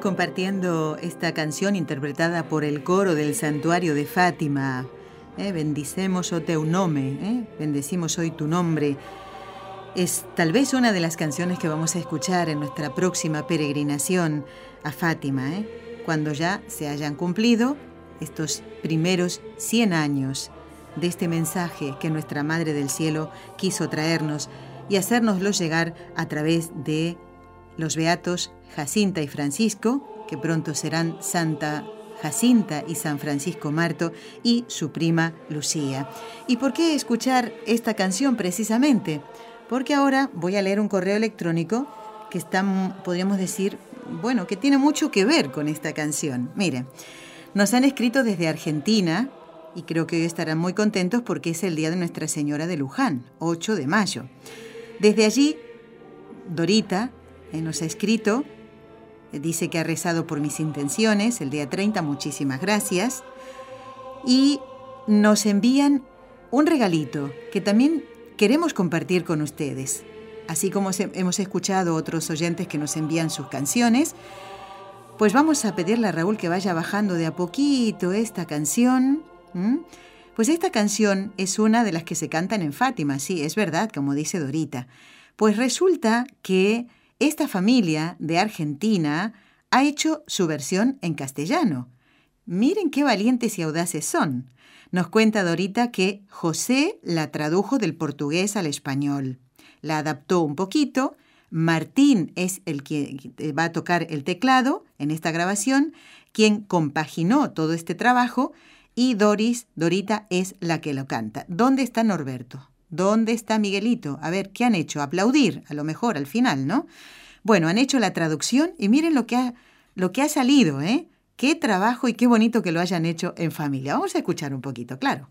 1205-271-2976. compartiendo esta canción interpretada por el coro del santuario de Fátima. Eh, bendicemos o teu nome, eh, bendecimos hoy tu nombre. Es tal vez una de las canciones que vamos a escuchar en nuestra próxima peregrinación a Fátima, eh, cuando ya se hayan cumplido estos primeros 100 años de este mensaje que nuestra Madre del Cielo quiso traernos y hacérnoslo llegar a través de los beatos Jacinta y Francisco, que pronto serán Santa Jacinta y San Francisco Marto, y su prima Lucía. ¿Y por qué escuchar esta canción precisamente? Porque ahora voy a leer un correo electrónico que está, podríamos decir, bueno, que tiene mucho que ver con esta canción. Mire, nos han escrito desde Argentina, y creo que hoy estarán muy contentos porque es el día de Nuestra Señora de Luján, 8 de mayo. Desde allí, Dorita nos ha escrito, dice que ha rezado por mis intenciones el día 30, muchísimas gracias. Y nos envían un regalito que también queremos compartir con ustedes. Así como hemos escuchado otros oyentes que nos envían sus canciones, pues vamos a pedirle a Raúl que vaya bajando de a poquito esta canción. Pues esta canción es una de las que se cantan en Fátima, sí, es verdad, como dice Dorita. Pues resulta que esta familia de Argentina ha hecho su versión en castellano. Miren qué valientes y audaces son. Nos cuenta Dorita que José la tradujo del portugués al español. La adaptó un poquito. Martín es el que va a tocar el teclado en esta grabación, quien compaginó todo este trabajo, y Doris, Dorita, es la que lo canta. ¿Dónde está Norberto? ¿Dónde está Miguelito? A ver, ¿qué han hecho? Aplaudir, a lo mejor al final, ¿no? Bueno, han hecho la traducción y miren lo que ha, lo que ha salido, ¿eh? Qué trabajo y qué bonito que lo hayan hecho en familia. Vamos a escuchar un poquito, claro.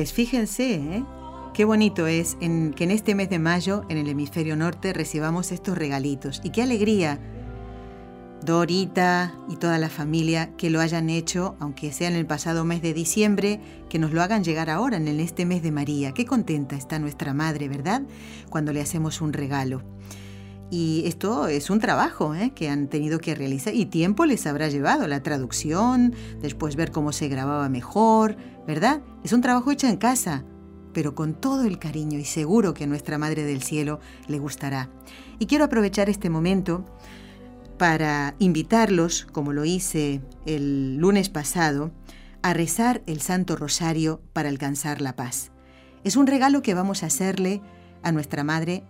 Pues fíjense, ¿eh? Qué bonito es que en este mes de mayo, en el hemisferio norte, recibamos estos regalitos. Y qué alegría, Dorita y toda la familia, que lo hayan hecho, aunque sea en el pasado mes de diciembre, que nos lo hagan llegar ahora, en este mes de María. Qué contenta está nuestra madre, ¿verdad? Cuando le hacemos un regalo. Y esto es un trabajo ¿eh? que han tenido que realizar y tiempo les habrá llevado la traducción, después ver cómo se grababa mejor, ¿verdad? Es un trabajo hecho en casa, pero con todo el cariño y seguro que a nuestra Madre del Cielo le gustará. Y quiero aprovechar este momento para invitarlos, como lo hice el lunes pasado, a rezar el Santo Rosario para alcanzar la paz. Es un regalo que vamos a hacerle a nuestra Madre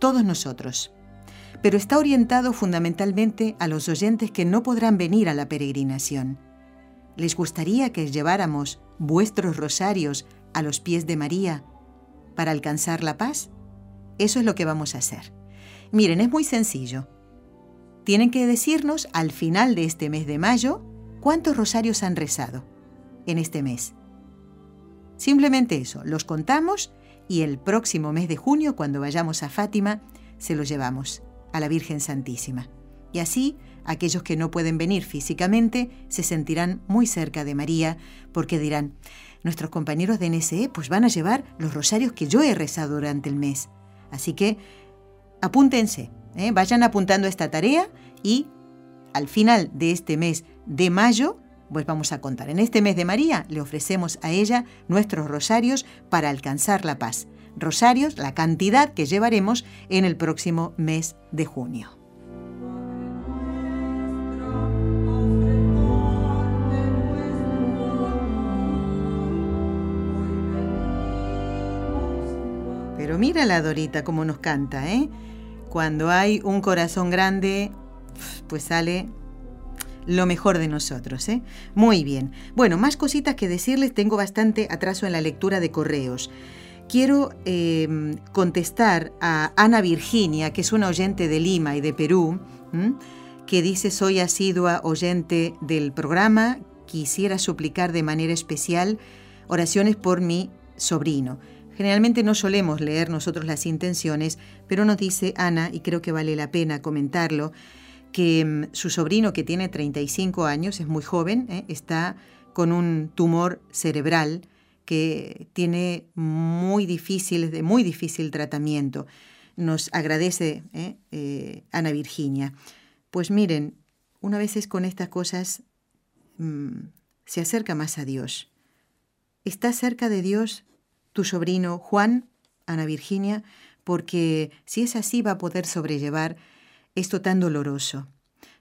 todos nosotros, pero está orientado fundamentalmente a los oyentes que no podrán venir a la peregrinación. ¿Les gustaría que lleváramos vuestros rosarios a los pies de María para alcanzar la paz? Eso es lo que vamos a hacer. Miren, es muy sencillo. Tienen que decirnos al final de este mes de mayo cuántos rosarios han rezado en este mes. Simplemente eso, los contamos y el próximo mes de junio, cuando vayamos a Fátima, se los llevamos a la Virgen Santísima. Y así, aquellos que no pueden venir físicamente se sentirán muy cerca de María porque dirán, nuestros compañeros de NSE pues van a llevar los rosarios que yo he rezado durante el mes. Así que apúntense, ¿eh? vayan apuntando esta tarea y al final de este mes de mayo, pues vamos a contar. En este mes de María le ofrecemos a ella nuestros rosarios para alcanzar la paz. Rosarios, la cantidad que llevaremos en el próximo mes de junio. Pero mira la Dorita cómo nos canta, ¿eh? Cuando hay un corazón grande, pues sale lo mejor de nosotros, ¿eh? Muy bien. Bueno, más cositas que decirles, tengo bastante atraso en la lectura de correos. Quiero em, contestar a Ana Virginia, que es una oyente de Lima y de Perú, que dice soy asidua oyente del programa, quisiera suplicar de manera especial oraciones por mi sobrino. Generalmente no solemos leer nosotros las intenciones, pero nos dice Ana, y creo que vale la pena comentarlo, que mm, su sobrino, que tiene 35 años, es muy joven, ¿eh? está con un tumor cerebral que tiene muy difícil, de muy difícil tratamiento. Nos agradece ¿eh? Eh, Ana Virginia. Pues miren, una vez con estas cosas mm, se acerca más a Dios. Está cerca de Dios tu sobrino Juan, Ana Virginia, porque si es así va a poder sobrellevar esto tan doloroso.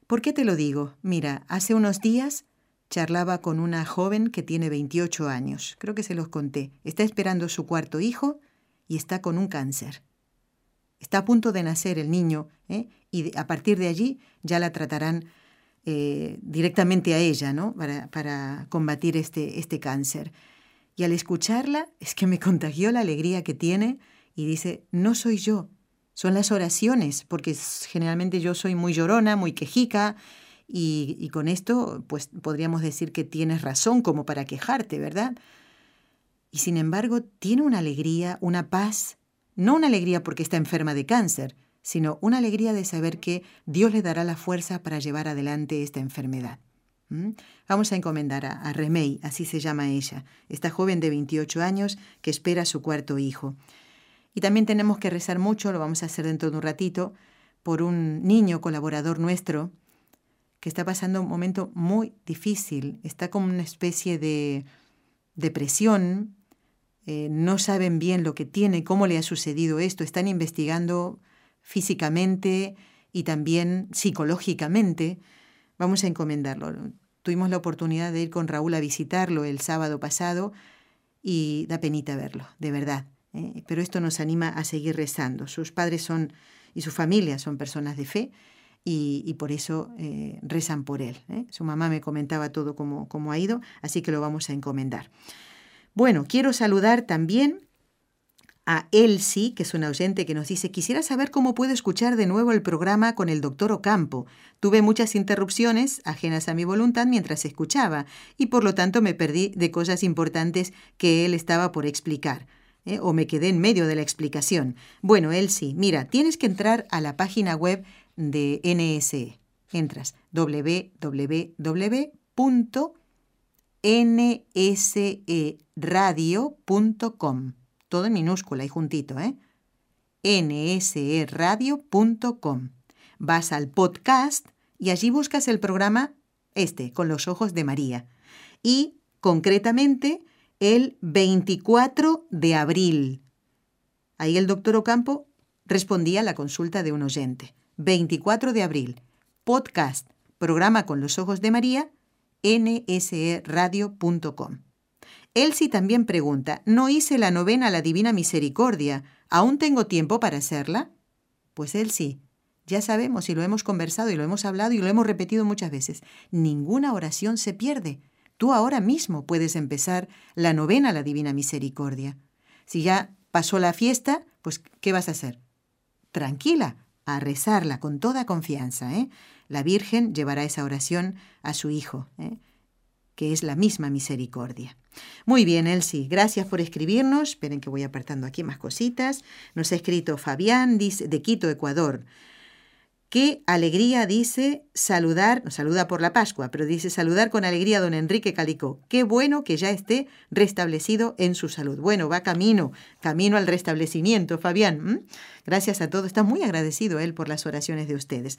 ¿Por qué te lo digo? Mira, hace unos días charlaba con una joven que tiene 28 años, creo que se los conté, está esperando su cuarto hijo y está con un cáncer. Está a punto de nacer el niño ¿eh? y a partir de allí ya la tratarán eh, directamente a ella ¿no? para, para combatir este, este cáncer. Y al escucharla es que me contagió la alegría que tiene y dice, no soy yo, son las oraciones, porque generalmente yo soy muy llorona, muy quejica, y, y, con esto pues podríamos decir que tienes razón como para quejarte, ¿verdad? Y sin embargo tiene una alegría, una paz, no una alegría porque está enferma de cáncer, sino una alegría de saber que Dios le dará la fuerza para llevar adelante esta enfermedad. ¿Mm? Vamos a encomendar a, Remey, así se llama ella, esta joven de 28 años que espera a su cuarto hijo. Y también tenemos que rezar mucho, lo vamos a hacer dentro de un ratito, por un niño colaborador nuestro que está pasando un momento muy difícil, está como una especie de depresión, eh, no saben bien lo que tiene, cómo le ha sucedido esto, están investigando físicamente y también psicológicamente Vamos a encomendarlo. Tuvimos la oportunidad de ir con Raúl a visitarlo el sábado pasado y da penita verlo, de verdad. ¿eh? Pero esto nos anima a seguir rezando. Sus padres son y su familia son personas de fe y, por eso eh, rezan por él. ¿eh? Su mamá me comentaba todo cómo, cómo ha ido, así que lo vamos a encomendar. Bueno, quiero saludar también a Elsie, que es una oyente que nos dice, quisiera saber cómo puedo escuchar de nuevo el programa con el doctor Ocampo. Tuve muchas interrupciones ajenas a mi voluntad mientras escuchaba y por lo tanto me perdí de cosas importantes que él estaba por explicar. ¿eh? O me quedé en medio de la explicación. Bueno, Elsie, mira, tienes que entrar a la página web de NSE. Entras www.nseradio.com todo en minúscula y juntito, ¿eh? nseradio.com. Vas al podcast y allí buscas el programa este, con los ojos de María. Y concretamente el 24 de abril. Ahí el doctor Ocampo respondía a la consulta de un oyente. 24 de abril. Podcast, programa con los ojos de María, nseradio.com. Elsie también pregunta, ¿no hice la novena a la Divina Misericordia? ¿Aún tengo tiempo para hacerla? Pues Elsie, ya sabemos y lo hemos conversado y lo hemos hablado y lo hemos repetido muchas veces. Ninguna oración se pierde. Tú ahora mismo puedes empezar la novena a la Divina Misericordia. Si ya pasó la fiesta, pues ¿qué vas a hacer? Tranquila, a rezarla con toda confianza. ¿eh? La Virgen llevará esa oración a su Hijo. ¿eh? Que es la misma misericordia. Muy bien, Elsie, gracias por escribirnos. Esperen que voy apartando aquí más cositas. Nos ha escrito Fabián de Quito, Ecuador. Qué alegría dice saludar, nos saluda por la Pascua, pero dice saludar con alegría a don Enrique Calicó. Qué bueno que ya esté restablecido en su salud. Bueno, va camino, camino al restablecimiento, Fabián. Gracias a todos. Está muy agradecido él por las oraciones de ustedes.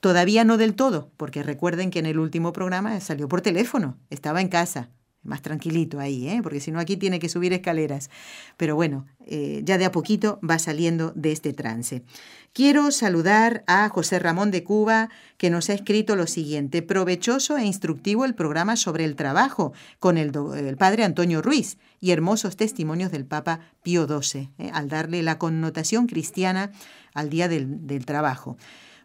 Todavía no del todo, porque recuerden que en el último programa salió por teléfono, estaba en casa, más tranquilito ahí, ¿eh? porque si no aquí tiene que subir escaleras. Pero bueno, eh, ya de a poquito va saliendo de este trance. Quiero saludar a José Ramón de Cuba, que nos ha escrito lo siguiente, provechoso e instructivo el programa sobre el trabajo con el, padre Antonio Ruiz y hermosos testimonios del Papa Pío XII, ¿eh? al darle la connotación cristiana al Día del, del Trabajo.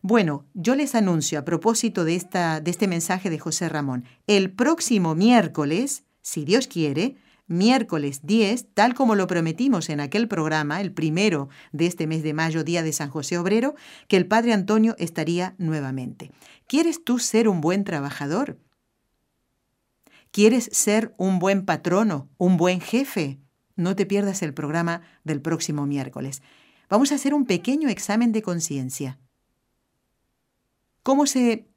Bueno, yo les anuncio a propósito de, esta, de este mensaje de José Ramón, el próximo miércoles, si Dios quiere, miércoles 10, tal como lo prometimos en aquel programa, el primero de este mes de mayo, Día de San José Obrero, que el Padre Antonio estaría nuevamente. ¿Quieres tú ser un buen trabajador? ¿Quieres ser un buen patrono, un buen jefe? No te pierdas el programa del próximo miércoles. Vamos a hacer un pequeño examen de conciencia. ¿Cómo se,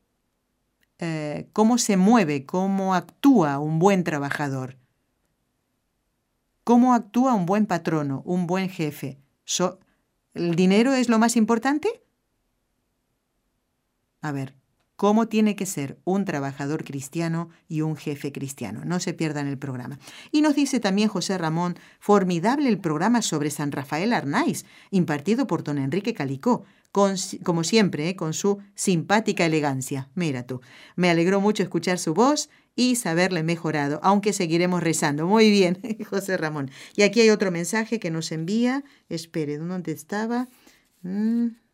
eh, cómo se mueve, cómo actúa un buen trabajador? ¿Cómo actúa un buen patrono, un buen jefe? ¿El dinero es lo más importante? A ver, cómo tiene que ser un trabajador cristiano y un jefe cristiano. No se pierdan el programa. Y nos dice también José Ramón, formidable el programa sobre San Rafael Arnaiz, impartido por don Enrique Calicó, como siempre, ¿eh? con su simpática elegancia. Mira tú, me alegró mucho escuchar su voz y saberle mejorado, aunque seguiremos rezando. Muy bien, José Ramón. Y aquí hay otro mensaje que nos envía. Espere, ¿dónde estaba? Mm.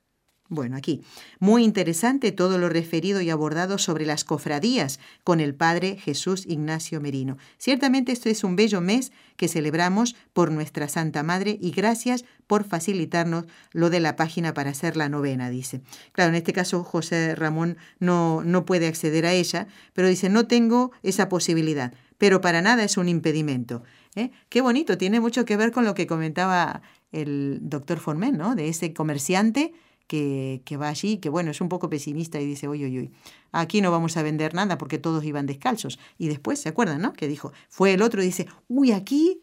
Bueno, aquí. Muy interesante todo lo referido y abordado sobre las cofradías con el Padre Jesús Ignacio Merino. Ciertamente esto es un bello mes que celebramos por nuestra Santa Madre y gracias por facilitarnos lo de la página para hacer la novena, dice. Claro, en este caso José Ramón no, no puede acceder a ella, pero dice, no tengo esa posibilidad, pero para nada es un impedimento. ¿eh? Qué bonito, tiene mucho que ver con lo que comentaba el doctor Formen, ¿no? De ese comerciante que, va allí, que bueno, es un poco pesimista y dice, uy, uy, uy, aquí no vamos a vender nada porque todos iban descalzos. Y después, ¿se acuerdan, no? Que dijo, fue el otro y dice, uy, aquí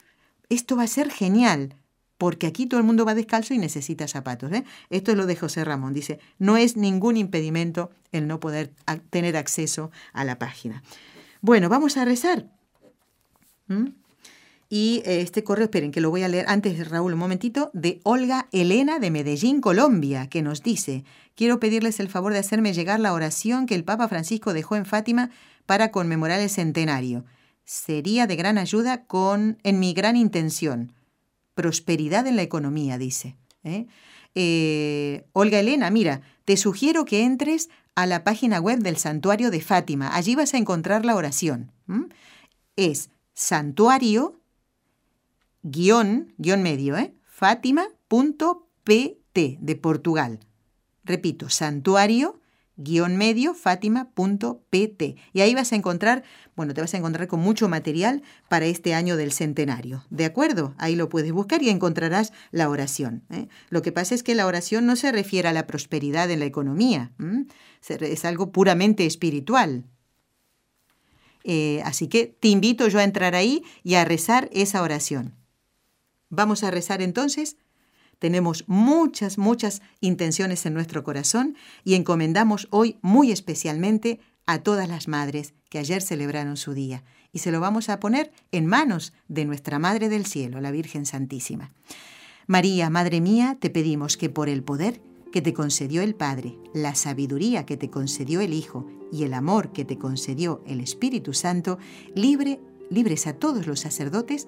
esto va a ser genial, porque aquí todo el mundo va descalzo y necesita zapatos. ¿eh? Esto es lo de José Ramón. Dice, no es ningún impedimento el no poder tener acceso a la página. Bueno, vamos a rezar. ¿Mm? Y eh, este correo, esperen que lo voy a leer antes, Raúl, un momentito, de Olga Elena de Medellín, Colombia, que nos dice, quiero pedirles el favor de hacerme llegar la oración que el Papa Francisco dejó en Fátima para conmemorar el centenario. Sería de gran ayuda con, en mi gran intención. Prosperidad en la economía, dice. ¿eh? Eh, Olga Elena, mira, te sugiero que entres a la página web del santuario de Fátima. Allí vas a encontrar la oración. Es santuario guion, guion medio, ¿eh? santuario-medio-fátima.pt de Portugal. Repito, santuario medio fátima.pt y ahí vas a encontrar, bueno, te vas a encontrar con mucho material para este año del centenario. ¿De acuerdo? Ahí lo puedes buscar y encontrarás la oración. ¿eh? Lo que pasa es que la oración no se refiere a la prosperidad en la economía, es algo puramente espiritual. Eh, así que te invito yo a entrar ahí y a rezar esa oración. Vamos a rezar entonces tenemos muchas, muchas intenciones en nuestro corazón y encomendamos hoy muy especialmente a todas las madres que ayer celebraron su día y se lo vamos a poner en manos de nuestra Madre del Cielo, la Virgen Santísima. María, Madre mía, te pedimos que por el poder que te concedió el Padre, la sabiduría que te concedió el Hijo y el amor que te concedió el Espíritu Santo, libre, libres a todos los sacerdotes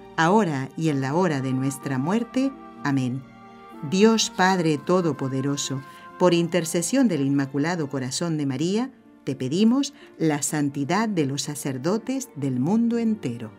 ahora y en la hora de nuestra muerte. Amén. Dios Padre Todopoderoso, por intercesión del Inmaculado Corazón de María, te pedimos la santidad de los sacerdotes del mundo entero.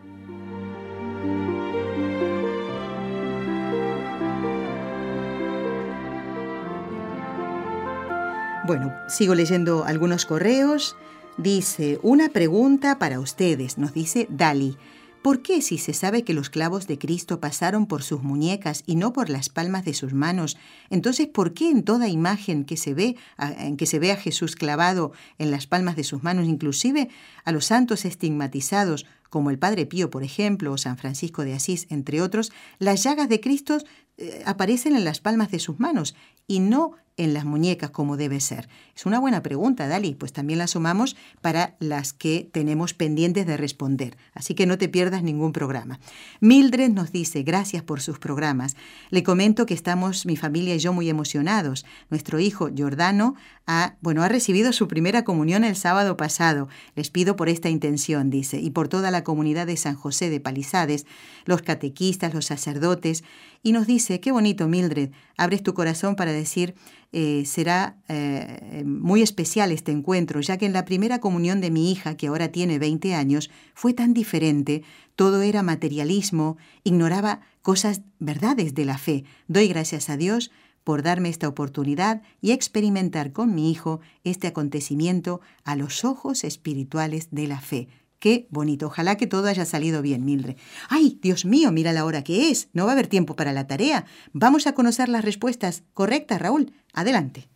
Bueno, sigo leyendo algunos correos. Dice, una pregunta para ustedes, nos dice Dali. ¿Por qué si se sabe que los clavos de Cristo pasaron por sus muñecas y no por las palmas de sus manos, entonces ¿por qué en toda imagen que se ve en que se ve a Jesús clavado en las palmas de sus manos, inclusive a los santos estigmatizados como el Padre Pío, por ejemplo, o San Francisco de Asís, entre otros, las llagas de Cristo eh, aparecen en las palmas de sus manos y no en las muñecas como debe ser? Es una buena pregunta, Dali, pues también la sumamos para las que tenemos pendientes de responder, así que no te pierdas ningún programa. Mildred nos dice, gracias por sus programas. Le comento que estamos, mi familia y yo, muy emocionados. Nuestro hijo, Giordano, ha, bueno, ha recibido su primera comunión el sábado pasado. Les pido por esta intención, dice, y por toda la comunidad de San José de Palizades, los catequistas, los sacerdotes, y nos dice, qué bonito, Mildred, abres tu corazón para decir, eh, será eh, muy especial este encuentro, ya que en la primera comunión de mi hija, que ahora tiene 20 años, fue tan diferente, todo era materialismo, ignoraba cosas, verdades de la fe. Doy gracias a Dios por darme esta oportunidad y experimentar con mi hijo este acontecimiento a los ojos espirituales de la fe. Qué bonito. Ojalá que todo haya salido bien, Mildred. ¡Ay, Dios mío, mira la hora que es! No va a haber tiempo para la tarea. Vamos a conocer las respuestas correctas, Raúl. Adelante.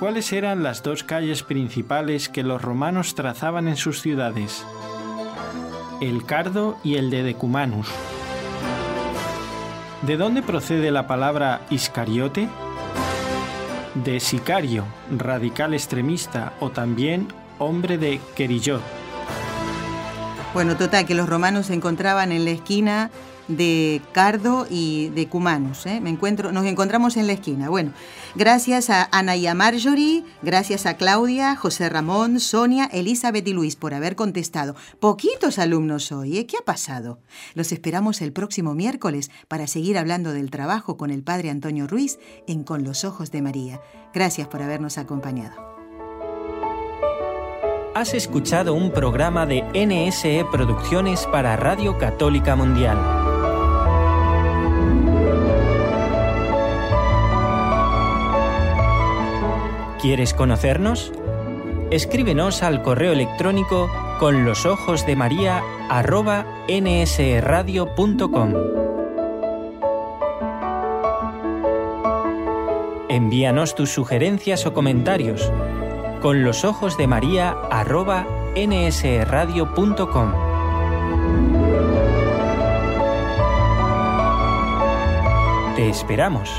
¿Cuáles eran las dos calles principales que los romanos trazaban en sus ciudades? El Cardo y el de Decumanus. ¿De dónde procede la palabra Iscariote? De sicario, radical extremista o también hombre de Querillot bueno, total, que los romanos se encontraban en la esquina de Cardo y de Cumanus. ¿eh? Me encuentro, nos encontramos en la esquina. Bueno, gracias a Ana y a Marjorie, gracias a Claudia, José Ramón, Sonia, Elizabeth y Luis por haber contestado. Poquitos alumnos hoy, ¿eh? ¿qué ha pasado? Los esperamos el próximo miércoles para seguir hablando del trabajo con el padre Antonio Ruiz en Con los Ojos de María. Gracias por habernos acompañado. Has escuchado un programa de NSE Producciones para Radio Católica Mundial. ¿Quieres conocernos? Escríbenos al correo electrónico con los ojos de María nsradio.com. Envíanos tus sugerencias o comentarios con los ojos de María arroba nsradio.com. Te esperamos.